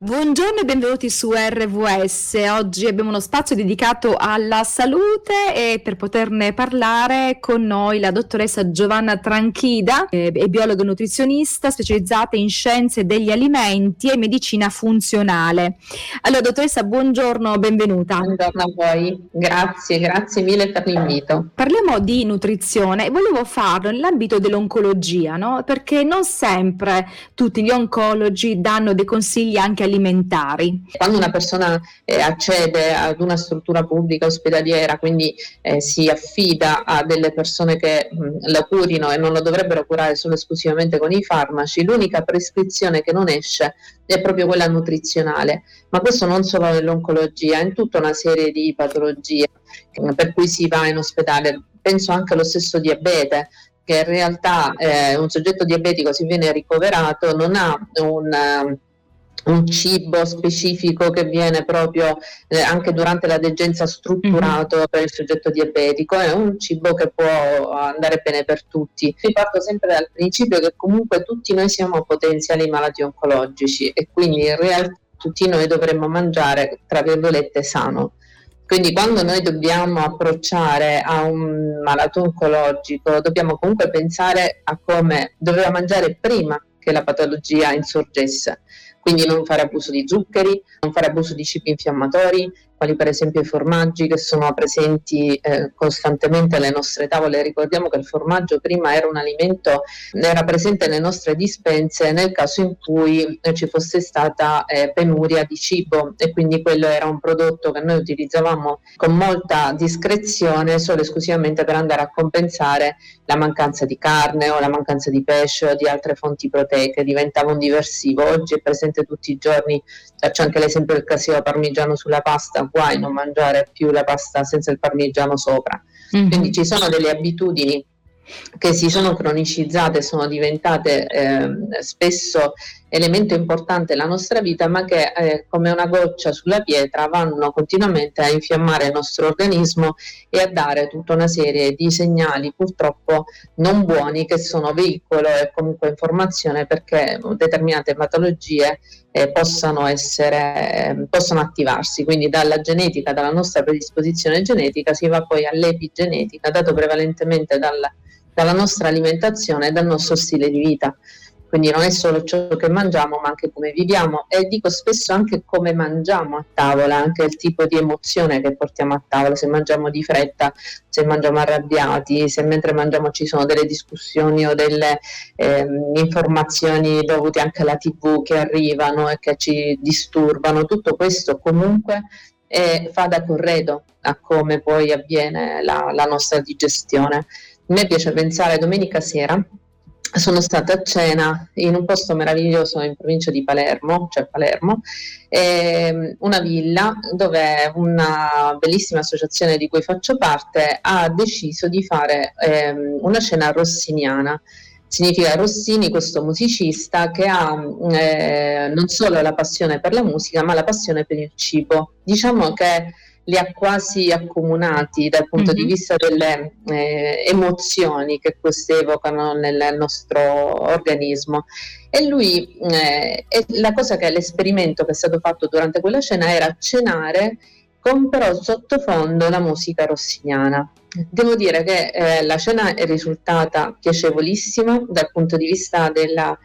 Buongiorno e benvenuti su RVS. Oggi abbiamo uno spazio dedicato alla salute e per poterne parlare con noi la dottoressa Giovanna Tranchida, eh, è biologa nutrizionista specializzata in scienze degli alimenti e medicina funzionale. Allora dottoressa, buongiorno, benvenuta. Buongiorno a voi, grazie, grazie mille per l'invito. Parliamo di nutrizione e volevo farlo nell'ambito dell'oncologia, no? Perché non sempre tutti gli oncologi danno dei consigli anche alimentari. Quando una persona eh, accede ad una struttura pubblica ospedaliera, quindi eh, si affida a delle persone che mh, la curino e non lo dovrebbero curare solo esclusivamente con i farmaci, l'unica prescrizione che non esce è proprio quella nutrizionale, ma questo non solo nell'oncologia, in tutta una serie di patologie per cui si va in ospedale. Penso anche allo stesso diabete, che in realtà eh, un soggetto diabetico si viene ricoverato non ha un un cibo specifico che viene proprio eh, anche durante la degenza strutturato mm-hmm. per il soggetto diabetico, è un cibo che può andare bene per tutti. Io parto sempre dal principio che comunque tutti noi siamo potenziali malati oncologici e quindi in realtà tutti noi dovremmo mangiare, tra virgolette, sano. Quindi quando noi dobbiamo approcciare a un malato oncologico, dobbiamo comunque pensare a come doveva mangiare prima che la patologia insorgesse quindi non fare abuso di zuccheri, non fare abuso di cibi infiammatori, quali per esempio i formaggi che sono presenti eh, costantemente alle nostre tavole. Ricordiamo che il formaggio prima era un alimento, era presente nelle nostre dispense nel caso in cui eh, ci fosse stata eh, penuria di cibo e quindi quello era un prodotto che noi utilizzavamo con molta discrezione solo e esclusivamente per andare a compensare la mancanza di carne o la mancanza di pesce o di altre fonti proteiche, diventava un diversivo. Oggi è presente tutti i giorni, faccio anche l'esempio del casino parmigiano sulla pasta, guai non mangiare più la pasta senza il parmigiano sopra. Mm-hmm. Quindi ci sono delle abitudini che si sono cronicizzate, sono diventate eh, spesso elemento importante della nostra vita, ma che eh, come una goccia sulla pietra vanno continuamente a infiammare il nostro organismo e a dare tutta una serie di segnali purtroppo non buoni che sono veicolo e comunque informazione perché determinate patologie eh, possano, essere, eh, possono attivarsi. Quindi dalla genetica, dalla nostra predisposizione genetica si va poi all'epigenetica, dato prevalentemente dalla dalla nostra alimentazione e dal nostro stile di vita. Quindi non è solo ciò che mangiamo, ma anche come viviamo. E dico spesso anche come mangiamo a tavola, anche il tipo di emozione che portiamo a tavola, se mangiamo di fretta, se mangiamo arrabbiati, se mentre mangiamo ci sono delle discussioni o delle eh, informazioni dovute anche alla tv che arrivano e che ci disturbano, tutto questo comunque eh, fa da corredo a come poi avviene la, la nostra digestione. Me piace pensare domenica sera sono stata a cena in un posto meraviglioso in provincia di Palermo, cioè Palermo, eh, una villa dove una bellissima associazione di cui faccio parte ha deciso di fare eh, una cena rossiniana. Significa Rossini, questo musicista che ha eh, non solo la passione per la musica, ma la passione per il cibo. Diciamo che li ha quasi accomunati dal punto mm-hmm. di vista delle eh, emozioni che queste evocano nel nostro organismo. E lui, eh, e la cosa che l'esperimento che è stato fatto durante quella cena era cenare con però sottofondo la musica rossiniana. Devo dire che eh, la cena è risultata piacevolissima dal punto di vista della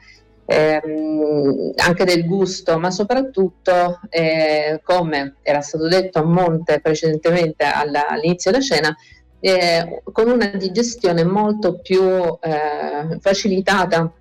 ehm, anche del gusto, ma soprattutto, eh, come era stato detto a monte precedentemente alla, all'inizio della cena, eh, con una digestione molto più eh, facilitata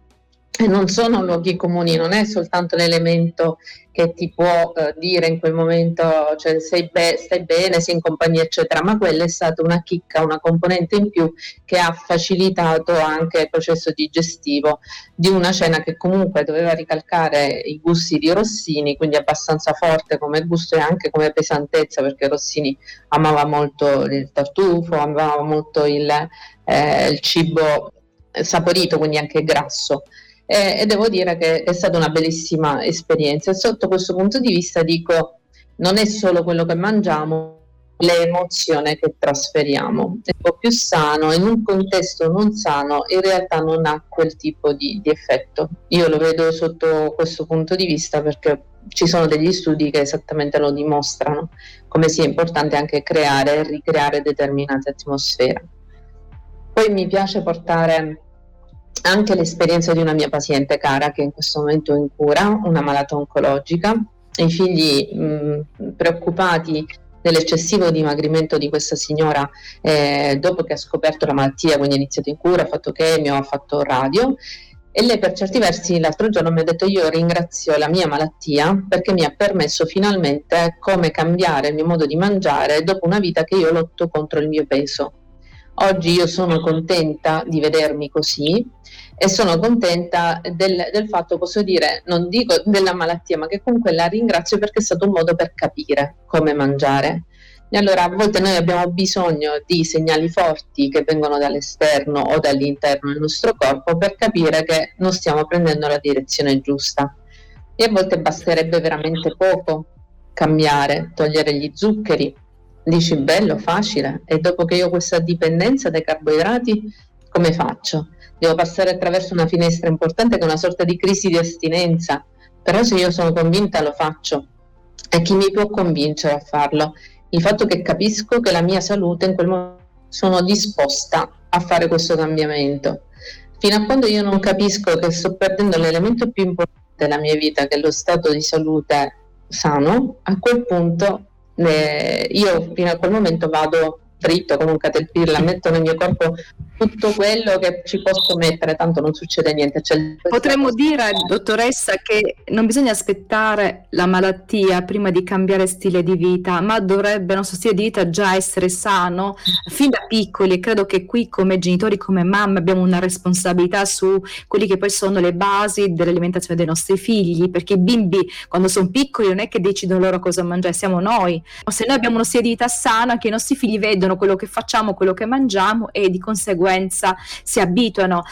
non sono luoghi comuni, non è soltanto l'elemento che ti può eh, dire in quel momento cioè, sei be- stai bene, sei in compagnia, eccetera, ma quella è stata una chicca, una componente in più che ha facilitato anche il processo digestivo di una cena che comunque doveva ricalcare i gusti di Rossini, quindi abbastanza forte come gusto e anche come pesantezza, perché Rossini amava molto il tartufo, amava molto il, eh, il cibo saporito, quindi anche grasso e, e devo dire che è stata una bellissima esperienza. E sotto questo punto di vista dico, non è solo quello che mangiamo, l'emozione che trasferiamo. È un po' più sano, in un contesto non sano, in realtà non ha quel tipo di, di, effetto. Io lo vedo sotto questo punto di vista perché ci sono degli studi che esattamente lo dimostrano, come sia importante anche creare e ricreare determinate atmosfere. Poi mi piace portare anche l'esperienza di una mia paziente cara che in questo momento è in cura, una malata oncologica, i figli mh, preoccupati dell'eccessivo dimagrimento di questa signora eh, dopo che ha scoperto la malattia, quindi ha iniziato in cura, ha fatto chemio, ha fatto radio e lei per certi versi l'altro giorno mi ha detto io ringrazio la mia malattia perché mi ha permesso finalmente come cambiare il mio modo di mangiare dopo una vita che io lotto contro il mio peso. Oggi io sono contenta di vedermi così e sono contenta del, del, fatto, posso dire, non dico della malattia, ma che comunque la ringrazio perché è stato un modo per capire come mangiare. E allora a volte noi abbiamo bisogno di segnali forti che vengono dall'esterno o dall'interno del nostro corpo per capire che non stiamo prendendo la direzione giusta. E a volte basterebbe veramente poco cambiare, togliere gli zuccheri. Dici bello, facile. E dopo che io ho questa dipendenza dai carboidrati, come faccio? Devo passare attraverso una finestra importante che è una sorta di crisi di astinenza. Però se io sono convinta lo faccio. E chi mi può convincere a farlo? il fatto che capisco che la mia salute in quel momento sono disposta a fare questo cambiamento. Fino a quando io non capisco che sto perdendo l'elemento più importante della mia vita, che è lo stato di salute sano, a quel punto eh, io fino a quel momento vado dritto come un caterpillar, metto nel mio corpo tutto quello che ci posso mettere, tanto non succede niente. Cioè, Potremmo cosa... dire, dottoressa, che non bisogna aspettare la malattia prima di cambiare stile di vita, ma dovrebbe il nostro stile di vita già essere sano fin da piccoli e credo che qui come genitori, come mamme abbiamo una responsabilità su quelli che poi sono le basi dell'alimentazione dei nostri figli, perché i bimbi quando sono piccoli non è che decidono loro cosa mangiare, siamo noi. Se noi abbiamo uno stile di vita sano, anche i nostri figli vedono quello che facciamo, quello che mangiamo e di conseguenza si abituano.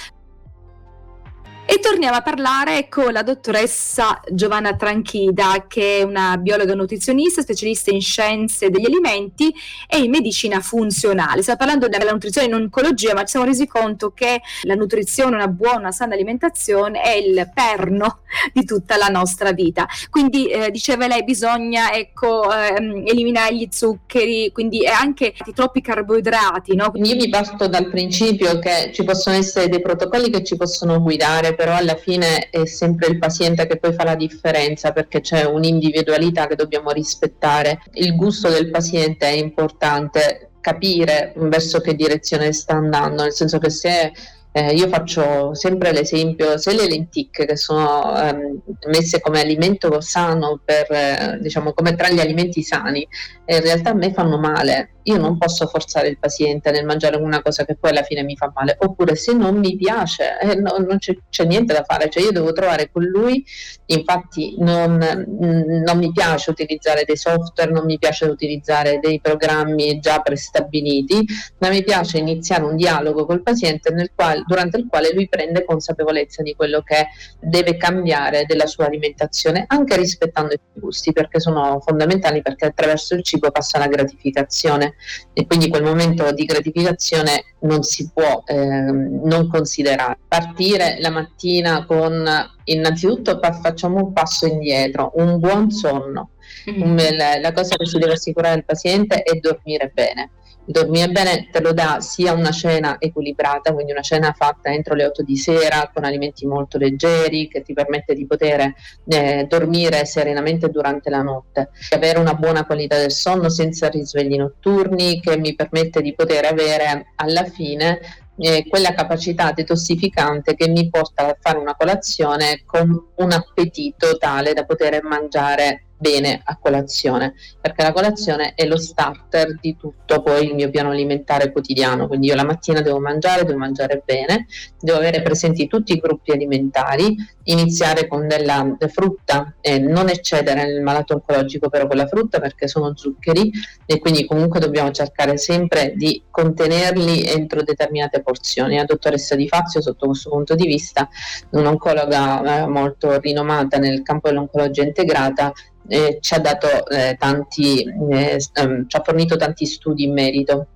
E torniamo a parlare con la dottoressa Giovanna Tranchida, che è una biologa nutrizionista, specialista in scienze degli alimenti e in medicina funzionale. Stiamo parlando della nutrizione in oncologia, ma ci siamo resi conto che la nutrizione, una buona, sana alimentazione è il perno di tutta la nostra vita. Quindi, eh, diceva lei, bisogna ecco, ehm, eliminare gli zuccheri, quindi anche troppi carboidrati. No? Io mi parto dal principio che ci possono essere dei protocolli che ci possono guidare però alla fine è sempre il paziente che poi fa la differenza perché c'è un'individualità che dobbiamo rispettare. Il gusto del paziente è importante, capire verso che direzione sta andando, nel senso che se eh, io faccio sempre l'esempio, se le lenticchie che sono ehm, messe come alimento sano, per, eh, diciamo come tra gli alimenti sani, eh, in realtà a me fanno male, io non posso forzare il paziente nel mangiare una cosa che poi alla fine mi fa male, oppure se non mi piace, eh, no, non c'è, c'è, niente da fare, cioè io devo trovare con lui, infatti non, non, mi piace utilizzare dei software, non mi piace utilizzare dei programmi già prestabiliti, ma mi piace iniziare un dialogo col paziente quale, durante il quale lui prende consapevolezza di quello che deve cambiare della sua alimentazione, anche rispettando i gusti, perché sono fondamentali, perché attraverso il cibo passa la gratificazione e quindi quel momento di gratificazione non si può eh, non considerare. Partire la mattina con innanzitutto facciamo un passo indietro, un buon sonno. Mm-hmm. La cosa che si deve assicurare al paziente è dormire bene dormire bene te lo dà sia una cena equilibrata, quindi una cena fatta entro le 8 di sera con alimenti molto leggeri che ti permette di poter eh, dormire serenamente durante la notte, avere una buona qualità del sonno senza risvegli notturni che mi permette di poter avere alla fine eh, quella capacità detossificante che mi porta a fare una colazione con un appetito tale da poter mangiare bene a colazione, perché la colazione è lo starter di tutto poi il mio piano alimentare quotidiano, quindi io la mattina devo mangiare, devo mangiare bene, devo avere presenti tutti i gruppi alimentari, iniziare con della frutta e non eccedere nel malato oncologico però con la frutta perché sono zuccheri e quindi comunque dobbiamo cercare sempre di contenerli entro determinate porzioni. La dottoressa Di Fazio sotto questo punto di vista, un'oncologa eh, molto rinomata nel campo dell'oncologia integrata, eh, ci ha dato eh, tanti, eh, ehm, ci ha fornito tanti studi in merito.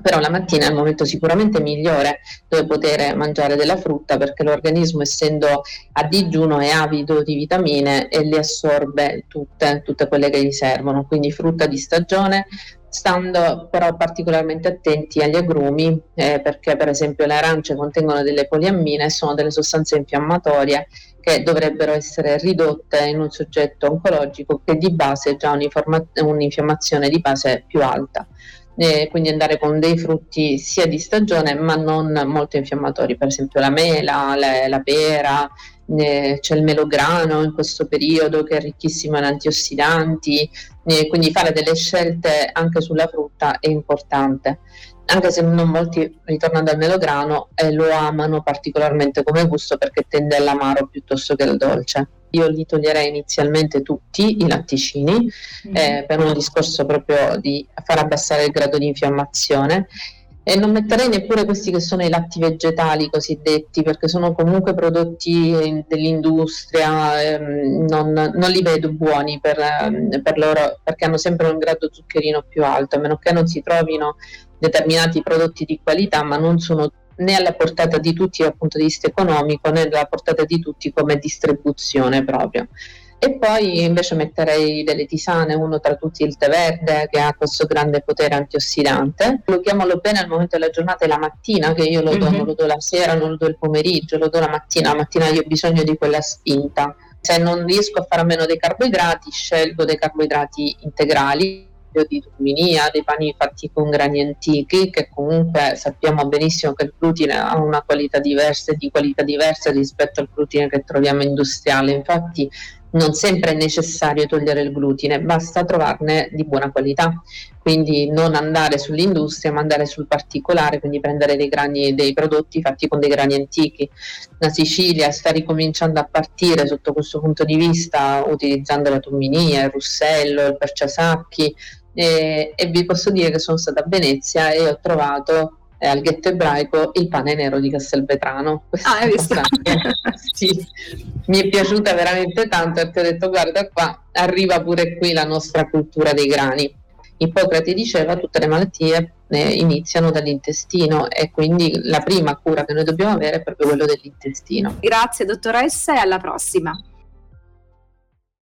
però la mattina è il momento sicuramente migliore dove poter mangiare della frutta perché l'organismo essendo a digiuno è avido di vitamine e le assorbe tutte, tutte quelle che gli servono, quindi frutta di stagione, stando però particolarmente attenti agli agrumi eh, perché per esempio le arance contengono delle poliammine e sono delle sostanze infiammatorie che dovrebbero essere ridotte in un soggetto oncologico che di base ha già un'infiammazione di base più alta. Eh, quindi andare con dei frutti sia di stagione ma non molto infiammatori, per esempio la mela, la, la pera, eh, c'è il melograno in questo periodo che è ricchissimo in antiossidanti, eh, quindi fare delle scelte anche sulla frutta è importante anche se non molti, ritornando al melograno, eh, lo amano particolarmente come gusto perché tende all'amaro piuttosto che al dolce. Io li toglierei inizialmente tutti i latticini mm-hmm. eh, per un discorso proprio di far abbassare il grado di infiammazione e non metterei neppure questi che sono i latti vegetali cosiddetti perché sono comunque prodotti dell'industria ehm, non, non, li vedo buoni per, ehm, per, loro perché hanno sempre un grado zuccherino più alto a meno che non si trovino determinati prodotti di qualità ma non sono né alla portata di tutti dal punto di vista economico né alla portata di tutti come distribuzione proprio. E poi invece metterei delle tisane, uno tra tutti il tè verde che ha questo grande potere antiossidante. Lo chiamalo bene al momento della giornata e la mattina, che io lo do, mm-hmm. non lo do la sera, non lo do il pomeriggio, lo do la mattina. La mattina io ho bisogno di quella spinta. Se non riesco a fare a meno dei carboidrati, scelgo dei carboidrati integrali di turminia, dei pani fatti con grani antichi, che comunque sappiamo benissimo che il glutine ha una qualità diversa e di qualità diversa rispetto al glutine che troviamo industriale. Infatti non sempre è necessario togliere il glutine, basta trovarne di buona qualità. Quindi non andare sull'industria, ma andare sul particolare, quindi prendere dei grani, dei prodotti fatti con dei grani antichi. La Sicilia sta ricominciando a partire sotto questo punto di vista, utilizzando la tumminia, il russello, il perciasacchi, e, e vi posso dire che sono stata a Venezia e ho trovato al ghetto ebraico il pane nero di Castelvetrano. ah, hai visto? sì, mi è piaciuta veramente tanto perché ho detto guarda qua arriva pure qui la nostra cultura dei grani. Ippocrate diceva tutte le malattie eh, iniziano dall'intestino e quindi la prima cura che noi dobbiamo avere è proprio quello dell'intestino. Grazie dottoressa e alla prossima.